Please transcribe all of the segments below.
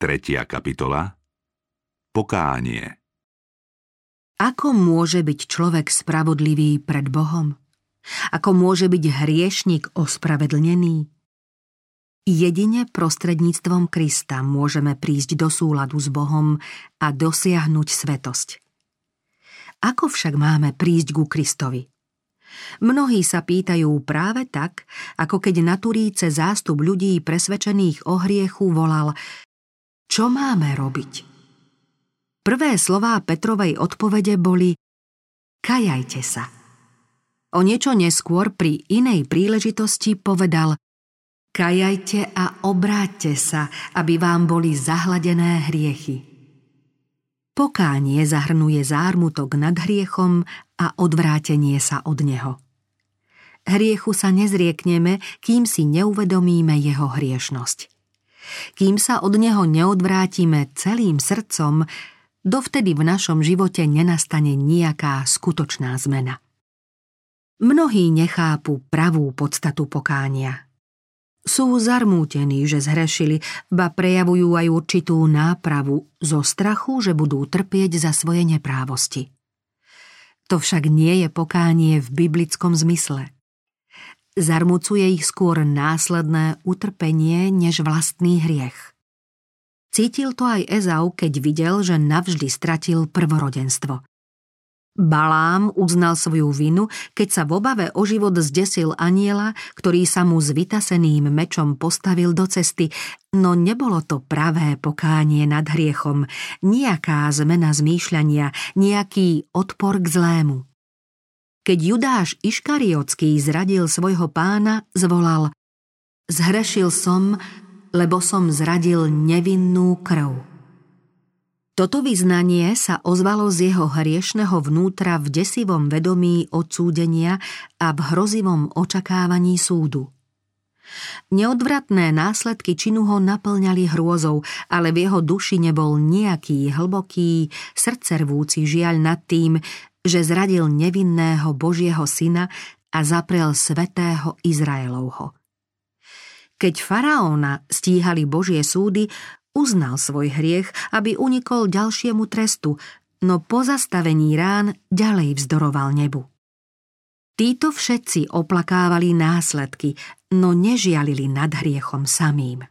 Tretia kapitola Pokánie Ako môže byť človek spravodlivý pred Bohom? Ako môže byť hriešnik ospravedlnený? Jedine prostredníctvom Krista môžeme prísť do súladu s Bohom a dosiahnuť svetosť. Ako však máme prísť ku Kristovi? Mnohí sa pýtajú práve tak, ako keď na Turíce zástup ľudí presvedčených o hriechu volal čo máme robiť? Prvé slová Petrovej odpovede boli Kajajte sa. O niečo neskôr pri inej príležitosti povedal Kajajte a obráťte sa, aby vám boli zahladené hriechy. Pokánie zahrnuje zármutok nad hriechom a odvrátenie sa od neho. Hriechu sa nezriekneme, kým si neuvedomíme jeho hriešnosť. Kým sa od neho neodvrátime celým srdcom, dovtedy v našom živote nenastane nejaká skutočná zmena. Mnohí nechápu pravú podstatu pokánia. Sú zarmútení, že zhrešili, ba prejavujú aj určitú nápravu zo strachu, že budú trpieť za svoje neprávosti. To však nie je pokánie v biblickom zmysle – Zarmucuje ich skôr následné utrpenie než vlastný hriech. Cítil to aj Ezau, keď videl, že navždy stratil prvorodenstvo. Balám uznal svoju vinu, keď sa v obave o život zdesil aniela, ktorý sa mu s vytaseným mečom postavil do cesty, no nebolo to pravé pokánie nad hriechom, nejaká zmena zmýšľania, nejaký odpor k zlému. Keď Judáš Iškariotský zradil svojho pána, zvolal Zhrešil som, lebo som zradil nevinnú krv. Toto vyznanie sa ozvalo z jeho hriešného vnútra v desivom vedomí odsúdenia a v hrozivom očakávaní súdu. Neodvratné následky činu ho naplňali hrôzou, ale v jeho duši nebol nejaký hlboký, srdcervúci žiaľ nad tým, že zradil nevinného Božieho syna a zaprel svetého Izraelovho. Keď faraóna stíhali Božie súdy, uznal svoj hriech, aby unikol ďalšiemu trestu, no po zastavení rán ďalej vzdoroval nebu. Títo všetci oplakávali následky, no nežialili nad hriechom samým.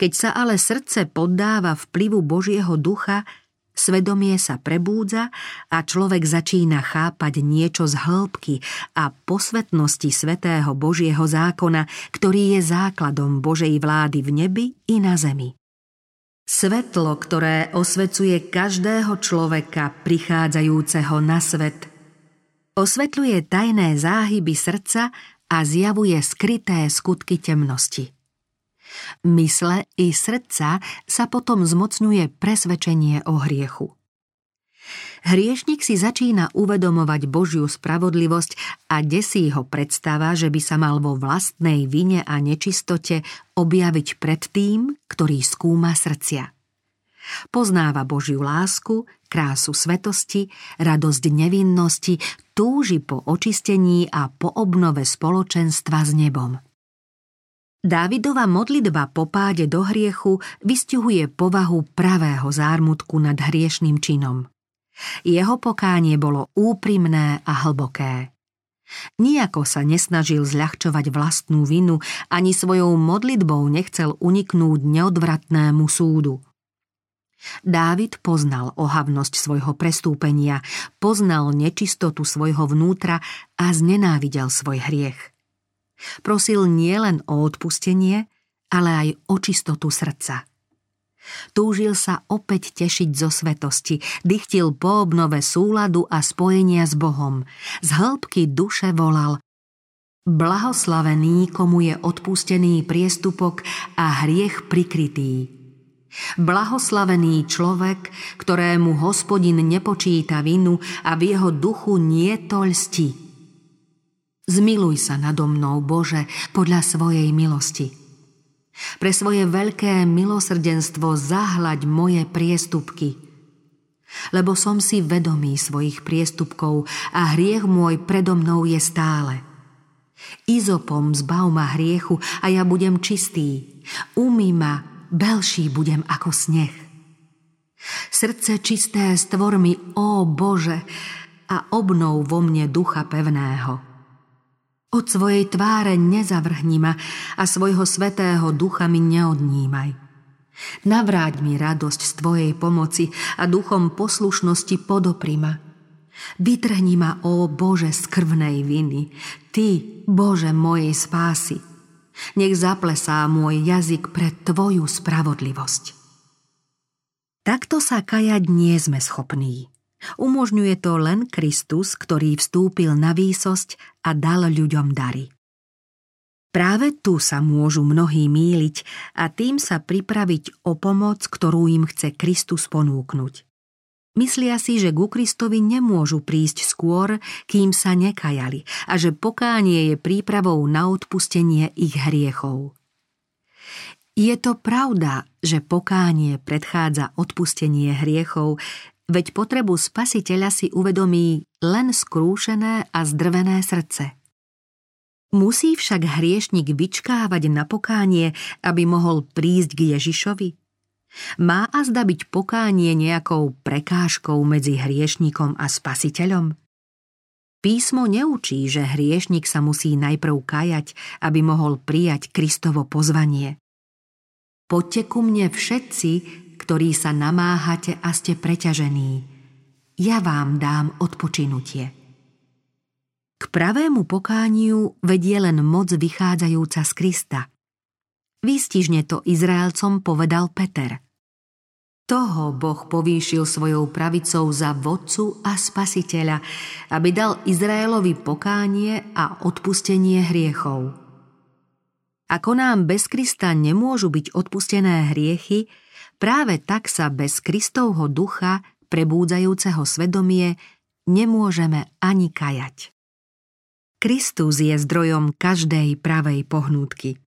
Keď sa ale srdce poddáva vplyvu Božieho ducha, Svedomie sa prebúdza a človek začína chápať niečo z hĺbky a posvetnosti svetého Božieho zákona, ktorý je základom Božej vlády v nebi i na zemi. Svetlo, ktoré osvecuje každého človeka prichádzajúceho na svet, osvetľuje tajné záhyby srdca a zjavuje skryté skutky temnosti. Mysle i srdca sa potom zmocňuje presvedčenie o hriechu. Hriešnik si začína uvedomovať Božiu spravodlivosť a desí ho predstava, že by sa mal vo vlastnej vine a nečistote objaviť pred tým, ktorý skúma srdcia. Poznáva Božiu lásku, krásu svetosti, radosť nevinnosti, túži po očistení a po obnove spoločenstva s nebom. Dávidova modlitba po páde do hriechu vystihuje povahu pravého zármutku nad hriešným činom. Jeho pokánie bolo úprimné a hlboké. Nijako sa nesnažil zľahčovať vlastnú vinu, ani svojou modlitbou nechcel uniknúť neodvratnému súdu. Dávid poznal ohavnosť svojho prestúpenia, poznal nečistotu svojho vnútra a znenávidel svoj hriech. Prosil nielen o odpustenie, ale aj o čistotu srdca. Túžil sa opäť tešiť zo svetosti, dychtil po obnove súladu a spojenia s Bohom. Z hĺbky duše volal Blahoslavený, komu je odpustený priestupok a hriech prikrytý. Blahoslavený človek, ktorému hospodin nepočíta vinu a v jeho duchu nie to lsti. Zmiluj sa nado mnou, Bože, podľa svojej milosti. Pre svoje veľké milosrdenstvo zahľaď moje priestupky. Lebo som si vedomý svojich priestupkov a hriech môj predo mnou je stále. Izopom zbav ma hriechu a ja budem čistý. Umý ma belší budem ako sneh. Srdce čisté stvor mi, ó Bože, a obnov vo mne ducha pevného. Od svojej tváre nezavrhni ma a svojho svetého ducha mi neodnímaj. Navráť mi radosť z Tvojej pomoci a duchom poslušnosti podopri ma. Vytrhni ma, ó Bože, z krvnej viny, Ty, Bože mojej spásy. Nech zaplesá môj jazyk pre Tvoju spravodlivosť. Takto sa kajať nie sme schopní. Umožňuje to len Kristus, ktorý vstúpil na výsosť a dal ľuďom dary. Práve tu sa môžu mnohí míliť a tým sa pripraviť o pomoc, ktorú im chce Kristus ponúknuť. Myslia si, že ku Kristovi nemôžu prísť skôr, kým sa nekajali a že pokánie je prípravou na odpustenie ich hriechov. Je to pravda, že pokánie predchádza odpustenie hriechov, veď potrebu spasiteľa si uvedomí len skrúšené a zdrvené srdce. Musí však hriešnik vyčkávať na pokánie, aby mohol prísť k Ježišovi? Má a zda byť pokánie nejakou prekážkou medzi hriešnikom a spasiteľom? Písmo neučí, že hriešnik sa musí najprv kajať, aby mohol prijať Kristovo pozvanie. Poďte ku mne všetci, ktorí sa namáhate a ste preťažení. Ja vám dám odpočinutie. K pravému pokániu vedie len moc vychádzajúca z Krista. Výstižne to Izraelcom povedal Peter. Toho Boh povýšil svojou pravicou za vodcu a spasiteľa, aby dal Izraelovi pokánie a odpustenie hriechov. Ako nám bez Krista nemôžu byť odpustené hriechy, Práve tak sa bez Kristovho ducha, prebúdzajúceho svedomie, nemôžeme ani kajať. Kristus je zdrojom každej pravej pohnútky.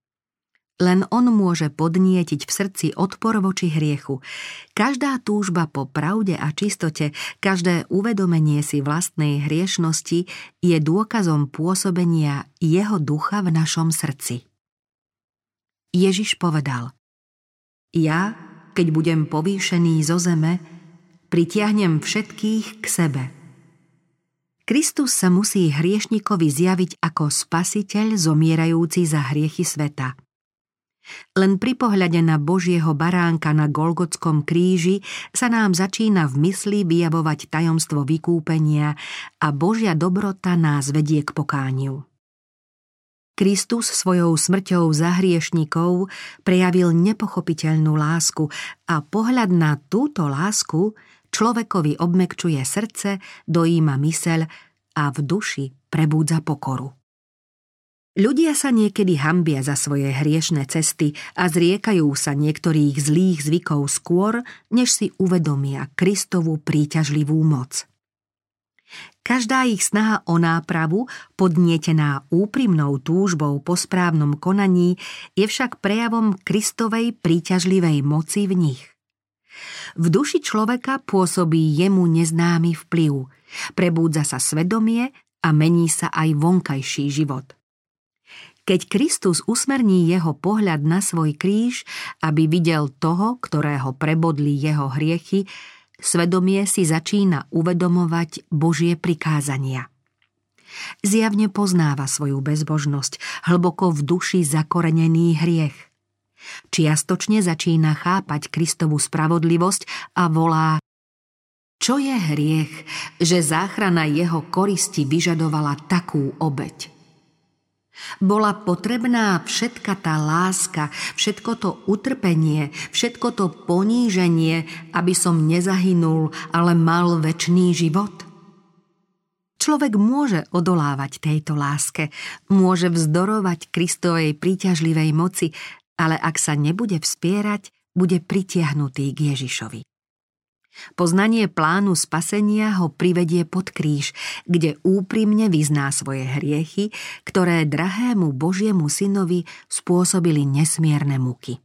Len on môže podnietiť v srdci odpor voči hriechu. Každá túžba po pravde a čistote, každé uvedomenie si vlastnej hriešnosti je dôkazom pôsobenia jeho ducha v našom srdci. Ježiš povedal Ja, keď budem povýšený zo zeme, pritiahnem všetkých k sebe. Kristus sa musí hriešnikovi zjaviť ako spasiteľ zomierajúci za hriechy sveta. Len pri pohľade na Božieho baránka na Golgotskom kríži sa nám začína v mysli vyjavovať tajomstvo vykúpenia a Božia dobrota nás vedie k pokániu. Kristus svojou smrťou za hriešnikov prejavil nepochopiteľnú lásku a pohľad na túto lásku človekovi obmekčuje srdce, dojíma myseľ a v duši prebúdza pokoru. Ľudia sa niekedy hambia za svoje hriešne cesty a zriekajú sa niektorých zlých zvykov skôr, než si uvedomia Kristovu príťažlivú moc. Každá ich snaha o nápravu, podnietená úprimnou túžbou po správnom konaní, je však prejavom Kristovej príťažlivej moci v nich. V duši človeka pôsobí jemu neznámy vplyv, prebúdza sa svedomie a mení sa aj vonkajší život. Keď Kristus usmerní jeho pohľad na svoj kríž, aby videl toho, ktorého prebodli jeho hriechy, Svedomie si začína uvedomovať Božie prikázania. Zjavne poznáva svoju bezbožnosť, hlboko v duši zakorenený hriech. Čiastočne začína chápať Kristovu spravodlivosť a volá Čo je hriech, že záchrana jeho koristi vyžadovala takú obeď? Bola potrebná všetka tá láska, všetko to utrpenie, všetko to poníženie, aby som nezahynul, ale mal väčší život? Človek môže odolávať tejto láske, môže vzdorovať Kristovej príťažlivej moci, ale ak sa nebude vspierať, bude pritiahnutý k Ježišovi. Poznanie plánu spasenia ho privedie pod kríž, kde úprimne vyzná svoje hriechy, ktoré drahému Božiemu synovi spôsobili nesmierne muky.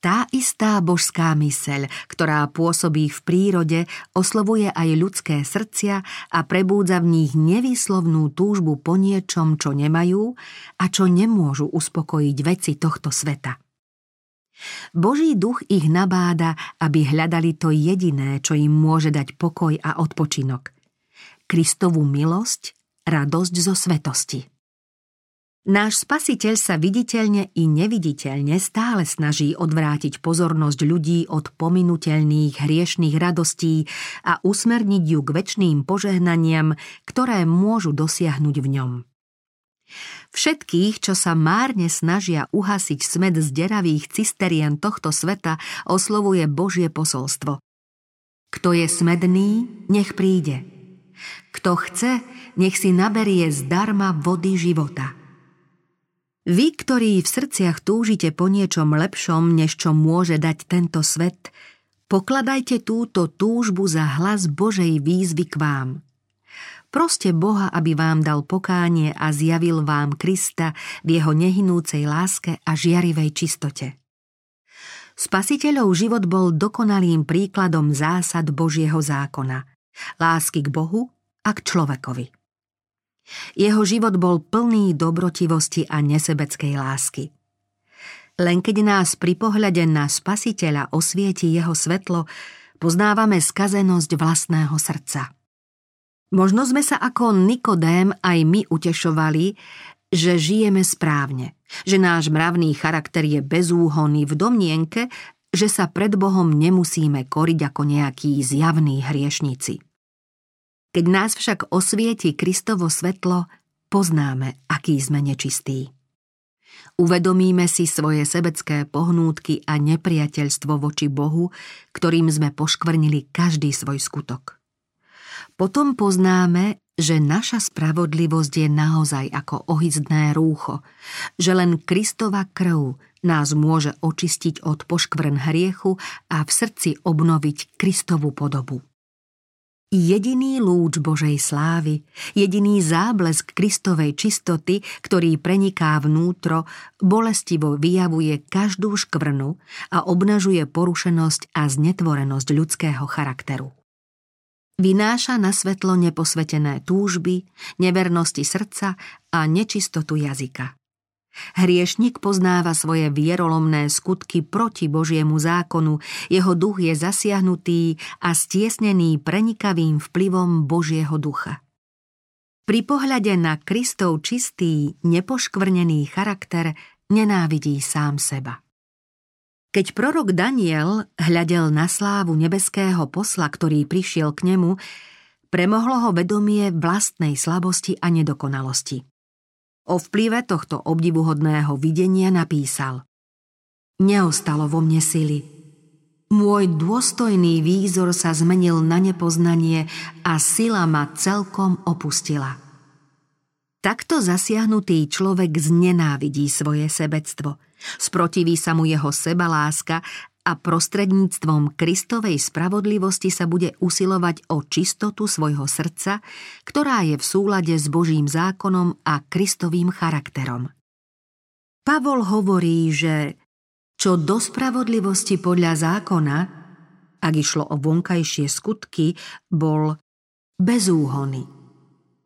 Tá istá božská myseľ, ktorá pôsobí v prírode, oslovuje aj ľudské srdcia a prebúdza v nich nevýslovnú túžbu po niečom, čo nemajú a čo nemôžu uspokojiť veci tohto sveta. Boží duch ich nabáda, aby hľadali to jediné, čo im môže dať pokoj a odpočinok. Kristovú milosť, radosť zo svetosti. Náš spasiteľ sa viditeľne i neviditeľne stále snaží odvrátiť pozornosť ľudí od pominuteľných hriešných radostí a usmerniť ju k väčšným požehnaniam, ktoré môžu dosiahnuť v ňom. Všetkých, čo sa márne snažia uhasiť smet z deravých cisterien tohto sveta, oslovuje Božie posolstvo. Kto je smedný, nech príde. Kto chce, nech si naberie zdarma vody života – vy, ktorí v srdciach túžite po niečom lepšom, než čo môže dať tento svet, pokladajte túto túžbu za hlas Božej výzvy k vám. Proste Boha, aby vám dal pokánie a zjavil vám Krista v jeho nehynúcej láske a žiarivej čistote. Spasiteľov život bol dokonalým príkladom zásad Božieho zákona, lásky k Bohu a k človekovi. Jeho život bol plný dobrotivosti a nesebeckej lásky. Len keď nás pri pohľade na spasiteľa osvieti jeho svetlo, poznávame skazenosť vlastného srdca. Možno sme sa ako Nikodém aj my utešovali, že žijeme správne, že náš mravný charakter je bezúhonný v domnienke, že sa pred Bohom nemusíme koriť ako nejakí zjavní hriešnici. Keď nás však osvieti Kristovo svetlo, poznáme, aký sme nečistí. Uvedomíme si svoje sebecké pohnútky a nepriateľstvo voči Bohu, ktorým sme poškvrnili každý svoj skutok. Potom poznáme, že naša spravodlivosť je naozaj ako ohyzdné rúcho, že len Kristova krv nás môže očistiť od poškvrn hriechu a v srdci obnoviť Kristovu podobu. Jediný lúč Božej slávy, jediný záblesk Kristovej čistoty, ktorý preniká vnútro, bolestivo vyjavuje každú škvrnu a obnažuje porušenosť a znetvorenosť ľudského charakteru. Vynáša na svetlo neposvetené túžby, nevernosti srdca a nečistotu jazyka. Hriešnik poznáva svoje vierolomné skutky proti Božiemu zákonu, jeho duch je zasiahnutý a stiesnený prenikavým vplyvom Božieho ducha. Pri pohľade na Kristov čistý, nepoškvrnený charakter nenávidí sám seba. Keď prorok Daniel hľadel na slávu nebeského posla, ktorý prišiel k nemu, premohlo ho vedomie vlastnej slabosti a nedokonalosti. O vplyve tohto obdivuhodného videnia napísal Neostalo vo mne sily. Môj dôstojný výzor sa zmenil na nepoznanie a sila ma celkom opustila. Takto zasiahnutý človek znenávidí svoje sebectvo. Sprotiví sa mu jeho sebaláska a prostredníctvom Kristovej spravodlivosti sa bude usilovať o čistotu svojho srdca, ktorá je v súlade s Božím zákonom a Kristovým charakterom. Pavol hovorí, že čo do spravodlivosti podľa zákona, ak išlo o vonkajšie skutky, bol bezúhony.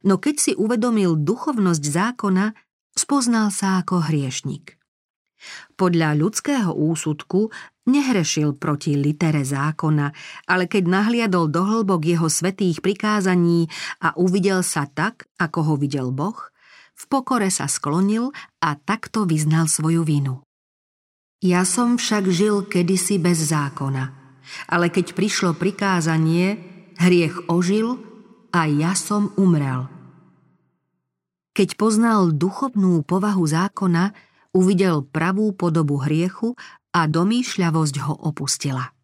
No keď si uvedomil duchovnosť zákona, spoznal sa ako hriešnik. Podľa ľudského úsudku nehrešil proti litere zákona, ale keď nahliadol do hĺbok jeho svetých prikázaní a uvidel sa tak, ako ho videl Boh, v pokore sa sklonil a takto vyznal svoju vinu. Ja som však žil kedysi bez zákona, ale keď prišlo prikázanie, hriech ožil a ja som umrel. Keď poznal duchovnú povahu zákona, uvidel pravú podobu hriechu a domýšľavosť ho opustila.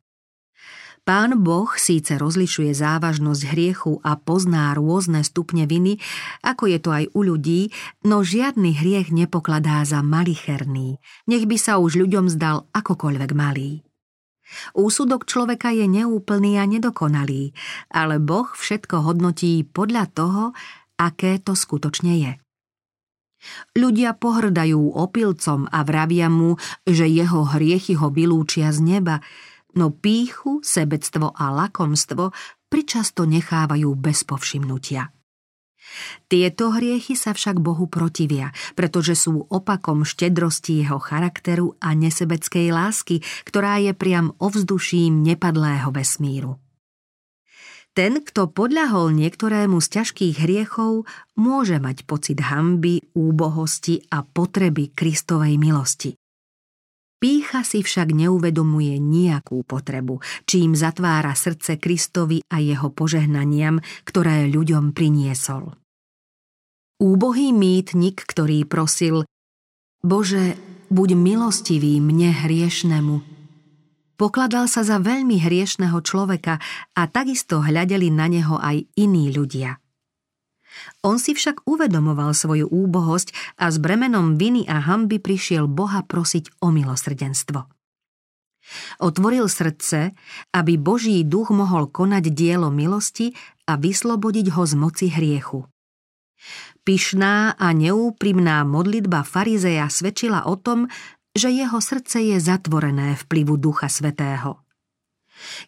Pán Boh síce rozlišuje závažnosť hriechu a pozná rôzne stupne viny, ako je to aj u ľudí, no žiadny hriech nepokladá za malicherný, nech by sa už ľuďom zdal akokoľvek malý. Úsudok človeka je neúplný a nedokonalý, ale Boh všetko hodnotí podľa toho, aké to skutočne je. Ľudia pohrdajú opilcom a vravia mu, že jeho hriechy ho vylúčia z neba, no píchu, sebectvo a lakomstvo pričasto nechávajú bez povšimnutia. Tieto hriechy sa však Bohu protivia, pretože sú opakom štedrosti jeho charakteru a nesebeckej lásky, ktorá je priam ovzduším nepadlého vesmíru. Ten, kto podľahol niektorému z ťažkých hriechov, môže mať pocit hamby, úbohosti a potreby Kristovej milosti. Pícha si však neuvedomuje nejakú potrebu, čím zatvára srdce Kristovi a jeho požehnaniam, ktoré ľuďom priniesol. Úbohý mýtnik, ktorý prosil Bože, buď milostivý mne hriešnemu, pokladal sa za veľmi hriešného človeka a takisto hľadeli na neho aj iní ľudia – on si však uvedomoval svoju úbohosť a s bremenom viny a hamby prišiel Boha prosiť o milosrdenstvo. Otvoril srdce, aby Boží duch mohol konať dielo milosti a vyslobodiť ho z moci hriechu. Pyšná a neúprimná modlitba farizeja svedčila o tom, že jeho srdce je zatvorené vplyvu Ducha Svetého.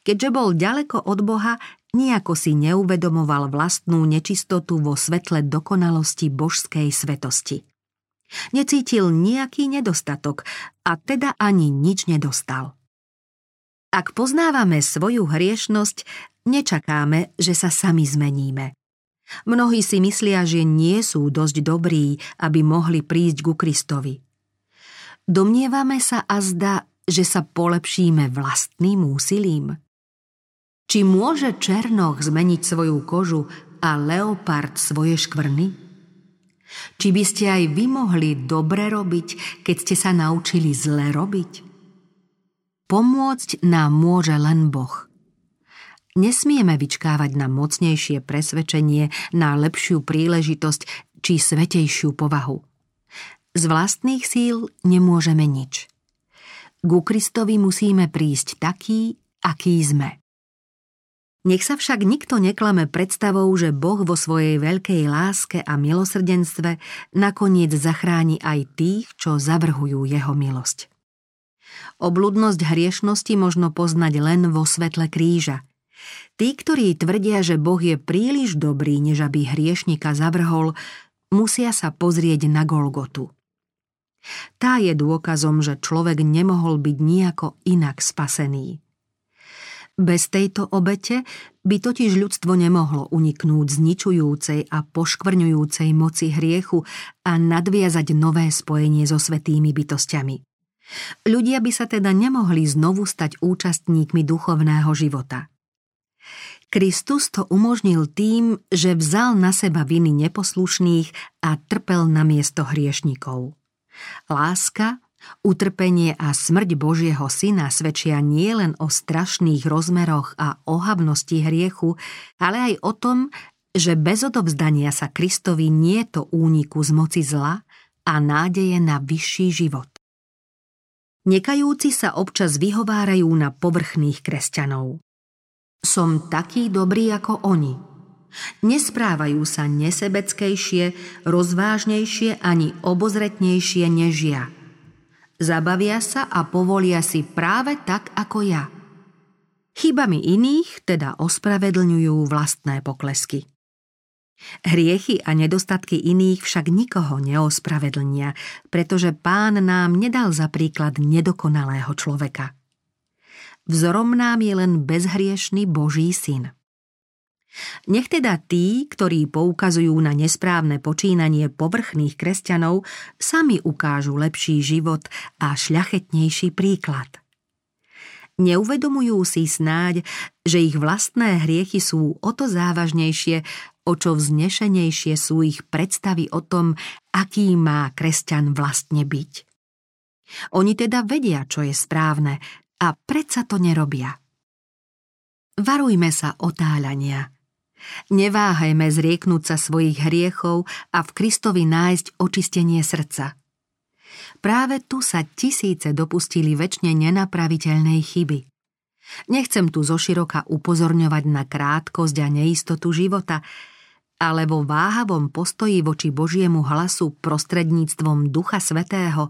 Keďže bol ďaleko od Boha, Nijako si neuvedomoval vlastnú nečistotu vo svetle dokonalosti božskej svetosti. Necítil nejaký nedostatok a teda ani nič nedostal. Ak poznávame svoju hriešnosť, nečakáme, že sa sami zmeníme. Mnohí si myslia, že nie sú dosť dobrí, aby mohli prísť ku Kristovi. Domnievame sa a zda, že sa polepšíme vlastným úsilím. Či môže Černoch zmeniť svoju kožu a leopard svoje škvrny? Či by ste aj vy mohli dobre robiť, keď ste sa naučili zle robiť? Pomôcť nám môže len Boh. Nesmieme vyčkávať na mocnejšie presvedčenie, na lepšiu príležitosť či svetejšiu povahu. Z vlastných síl nemôžeme nič. Ku Kristovi musíme prísť taký, aký sme. Nech sa však nikto neklame predstavou, že Boh vo svojej veľkej láske a milosrdenstve nakoniec zachráni aj tých, čo zavrhujú jeho milosť. Obludnosť hriešnosti možno poznať len vo svetle kríža. Tí, ktorí tvrdia, že Boh je príliš dobrý, než aby hriešnika zavrhol, musia sa pozrieť na Golgotu. Tá je dôkazom, že človek nemohol byť nejako inak spasený. Bez tejto obete by totiž ľudstvo nemohlo uniknúť zničujúcej a poškvrňujúcej moci hriechu a nadviazať nové spojenie so svetými bytostiami. Ľudia by sa teda nemohli znovu stať účastníkmi duchovného života. Kristus to umožnil tým, že vzal na seba viny neposlušných a trpel na miesto hriešnikov. Láska Utrpenie a smrť Božieho syna svedčia nielen o strašných rozmeroch a ohavnosti hriechu, ale aj o tom, že bez odovzdania sa Kristovi nie je to úniku z moci zla a nádeje na vyšší život. Nekajúci sa občas vyhovárajú na povrchných kresťanov. Som taký dobrý ako oni. Nesprávajú sa nesebeckejšie, rozvážnejšie ani obozretnejšie než ja – Zabavia sa a povolia si práve tak ako ja. Chybami iných teda ospravedlňujú vlastné poklesky. Hriechy a nedostatky iných však nikoho neospravedlnia, pretože pán nám nedal za príklad nedokonalého človeka. Vzorom nám je len bezhriešný Boží syn. Nech teda tí, ktorí poukazujú na nesprávne počínanie povrchných kresťanov, sami ukážu lepší život a šľachetnejší príklad. Neuvedomujú si snáď, že ich vlastné hriechy sú o to závažnejšie, o čo vznešenejšie sú ich predstavy o tom, aký má kresťan vlastne byť. Oni teda vedia, čo je správne a predsa to nerobia. Varujme sa otáľania – Neváhajme zrieknúť sa svojich hriechov a v Kristovi nájsť očistenie srdca. Práve tu sa tisíce dopustili väčšine nenapraviteľnej chyby. Nechcem tu zoširoka upozorňovať na krátkosť a neistotu života, ale vo váhavom postoji voči Božiemu hlasu prostredníctvom Ducha Svetého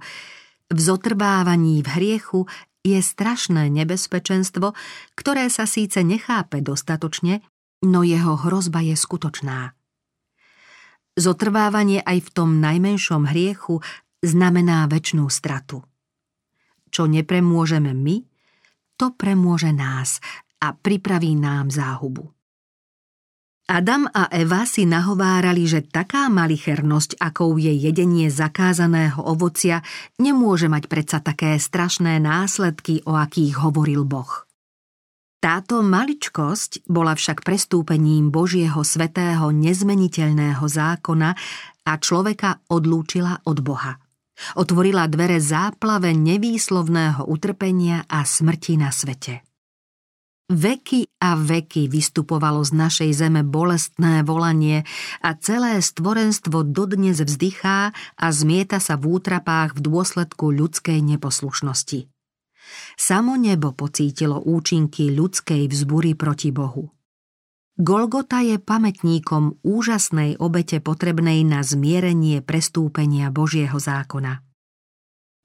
v zotrvávaní v hriechu je strašné nebezpečenstvo, ktoré sa síce nechápe dostatočne, no jeho hrozba je skutočná. Zotrvávanie aj v tom najmenšom hriechu znamená väčšnú stratu. Čo nepremôžeme my, to premôže nás a pripraví nám záhubu. Adam a Eva si nahovárali, že taká malichernosť, akou je jedenie zakázaného ovocia, nemôže mať predsa také strašné následky, o akých hovoril Boh. Táto maličkosť bola však prestúpením Božieho svetého nezmeniteľného zákona a človeka odlúčila od Boha. Otvorila dvere záplave nevýslovného utrpenia a smrti na svete. Veky a veky vystupovalo z našej zeme bolestné volanie a celé stvorenstvo dodnes vzdychá a zmieta sa v útrapách v dôsledku ľudskej neposlušnosti. Samo nebo pocítilo účinky ľudskej vzbury proti Bohu. Golgota je pamätníkom úžasnej obete potrebnej na zmierenie prestúpenia Božieho zákona.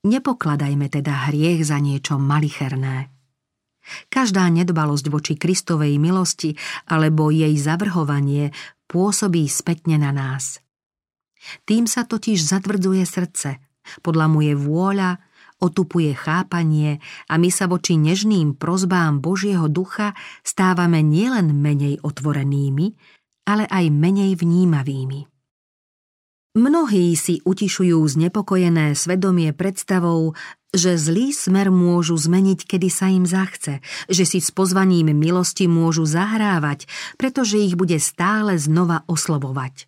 Nepokladajme teda hriech za niečo malicherné. Každá nedbalosť voči Kristovej milosti alebo jej zavrhovanie pôsobí spätne na nás. Tým sa totiž zatvrdzuje srdce, podľa mu je vôľa, otupuje chápanie a my sa voči nežným prozbám Božieho ducha stávame nielen menej otvorenými, ale aj menej vnímavými. Mnohí si utišujú znepokojené svedomie predstavou, že zlý smer môžu zmeniť, kedy sa im zachce, že si s pozvaním milosti môžu zahrávať, pretože ich bude stále znova oslobovať.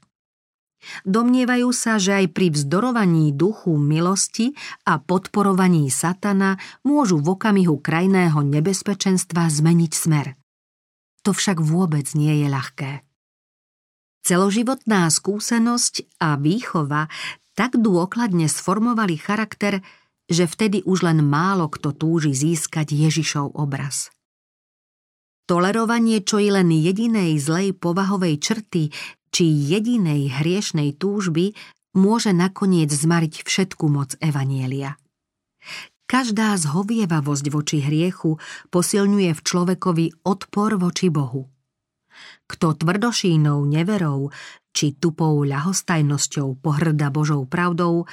Domnievajú sa, že aj pri vzdorovaní duchu milosti a podporovaní satana môžu v okamihu krajného nebezpečenstva zmeniť smer. To však vôbec nie je ľahké. Celoživotná skúsenosť a výchova tak dôkladne sformovali charakter, že vtedy už len málo kto túži získať Ježišov obraz. Tolerovanie čo i len jedinej zlej povahovej črty či jedinej hriešnej túžby môže nakoniec zmariť všetku moc Evanielia. Každá zhovievavosť voči hriechu posilňuje v človekovi odpor voči Bohu. Kto tvrdošínou neverou či tupou ľahostajnosťou pohrda Božou pravdou,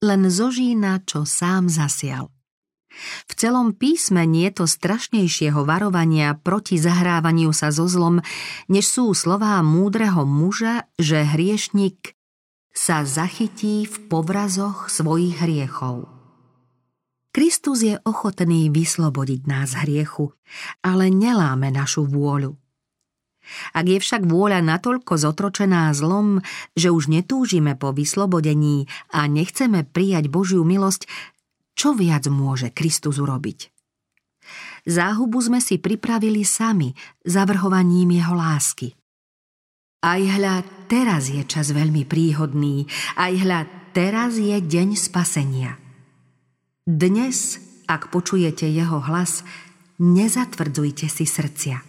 len zožína, čo sám zasial. V celom písme nie je to strašnejšieho varovania proti zahrávaniu sa so zlom, než sú slová múdreho muža, že hriešnik sa zachytí v povrazoch svojich hriechov. Kristus je ochotný vyslobodiť nás hriechu, ale neláme našu vôľu. Ak je však vôľa natoľko zotročená zlom, že už netúžime po vyslobodení a nechceme prijať Božiu milosť, čo viac môže Kristus urobiť? Záhubu sme si pripravili sami, zavrhovaním jeho lásky. Aj hľa, teraz je čas veľmi príhodný, aj hľa, teraz je deň spasenia. Dnes, ak počujete jeho hlas, nezatvrdzujte si srdcia.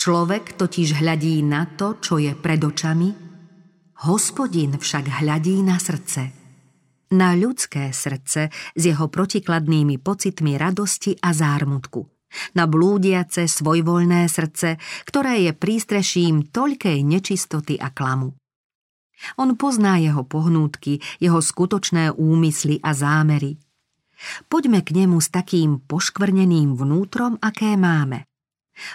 Človek totiž hľadí na to, čo je pred očami, hospodin však hľadí na srdce na ľudské srdce s jeho protikladnými pocitmi radosti a zármutku, na blúdiace svojvoľné srdce, ktoré je prístreším toľkej nečistoty a klamu. On pozná jeho pohnútky, jeho skutočné úmysly a zámery. Poďme k nemu s takým poškvrneným vnútrom, aké máme.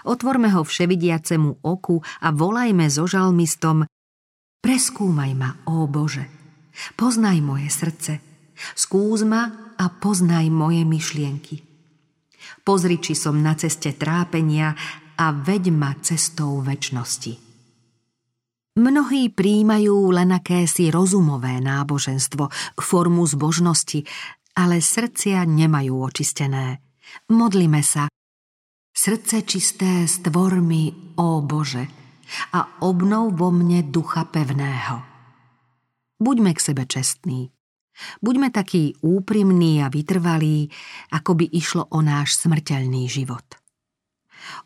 Otvorme ho vševidiacemu oku a volajme so žalmistom Preskúmaj ma, ó Bože. Poznaj moje srdce, skús ma a poznaj moje myšlienky. Pozri, či som na ceste trápenia a veď ma cestou väčnosti. Mnohí príjmajú len akési rozumové náboženstvo, formu zbožnosti, ale srdcia nemajú očistené. Modlime sa. Srdce čisté stvor mi, ó Bože, a obnov vo mne ducha pevného. Buďme k sebe čestní. Buďme takí úprimní a vytrvalí, ako by išlo o náš smrteľný život.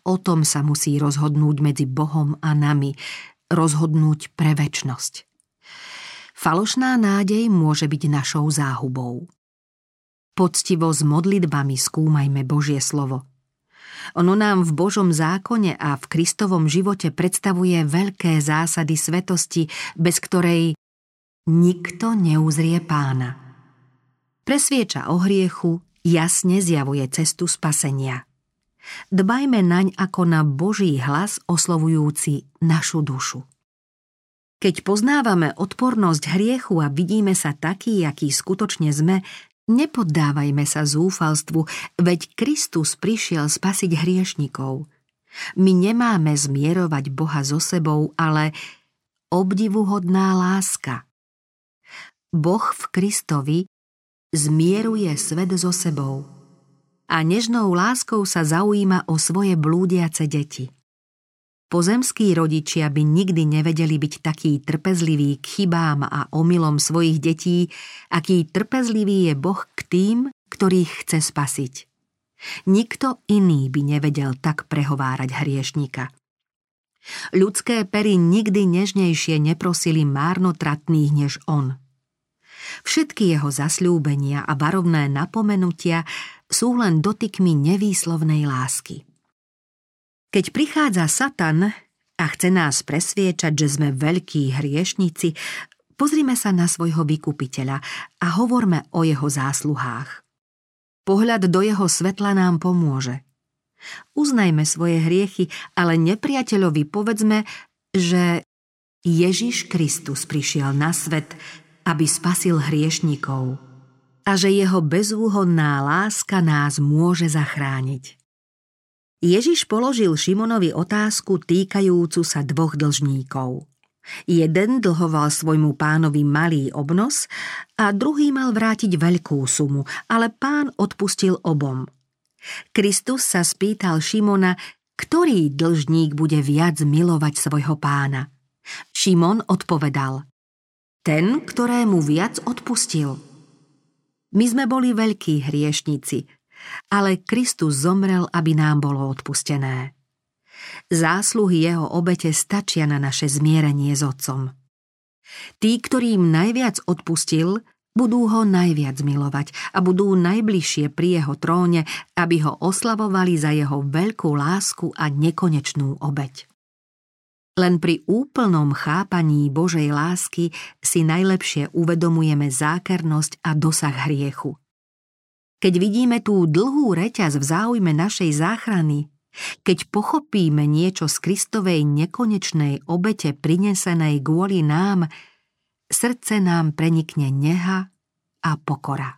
O tom sa musí rozhodnúť medzi Bohom a nami, rozhodnúť pre väčnosť. Falošná nádej môže byť našou záhubou. Poctivo s modlitbami skúmajme Božie slovo. Ono nám v Božom zákone a v Kristovom živote predstavuje veľké zásady svetosti, bez ktorej nikto neuzrie pána. Presvieča o hriechu, jasne zjavuje cestu spasenia. Dbajme naň ako na Boží hlas oslovujúci našu dušu. Keď poznávame odpornosť hriechu a vidíme sa taký, aký skutočne sme, nepoddávajme sa zúfalstvu, veď Kristus prišiel spasiť hriešnikov. My nemáme zmierovať Boha so sebou, ale obdivuhodná láska. Boh v Kristovi zmieruje svet so sebou a nežnou láskou sa zaujíma o svoje blúdiace deti. Pozemskí rodičia by nikdy nevedeli byť taký trpezlivý k chybám a omylom svojich detí, aký trpezlivý je Boh k tým, ktorých chce spasiť. Nikto iný by nevedel tak prehovárať hriešnika. Ľudské pery nikdy nežnejšie neprosili márnotratných než on. Všetky jeho zasľúbenia a varovné napomenutia sú len dotykmi nevýslovnej lásky. Keď prichádza Satan a chce nás presviečať, že sme veľkí hriešnici, pozrime sa na svojho vykupiteľa a hovorme o jeho zásluhách. Pohľad do jeho svetla nám pomôže. Uznajme svoje hriechy, ale nepriateľovi povedzme, že Ježiš Kristus prišiel na svet, aby spasil hriešnikov a že jeho bezúhodná láska nás môže zachrániť. Ježiš položil Šimonovi otázku týkajúcu sa dvoch dlžníkov. Jeden dlhoval svojmu pánovi malý obnos a druhý mal vrátiť veľkú sumu, ale pán odpustil obom. Kristus sa spýtal Šimona, ktorý dlžník bude viac milovať svojho pána. Šimon odpovedal, ten, ktorému viac odpustil. My sme boli veľkí hriešnici – ale Kristus zomrel, aby nám bolo odpustené. Zásluhy jeho obete stačia na naše zmierenie s Otcom. Tí, ktorým najviac odpustil, budú ho najviac milovať a budú najbližšie pri jeho tróne, aby ho oslavovali za jeho veľkú lásku a nekonečnú obeď. Len pri úplnom chápaní Božej lásky si najlepšie uvedomujeme zákernosť a dosah hriechu – keď vidíme tú dlhú reťaz v záujme našej záchrany, keď pochopíme niečo z Kristovej nekonečnej obete prinesenej kvôli nám, srdce nám prenikne neha a pokora.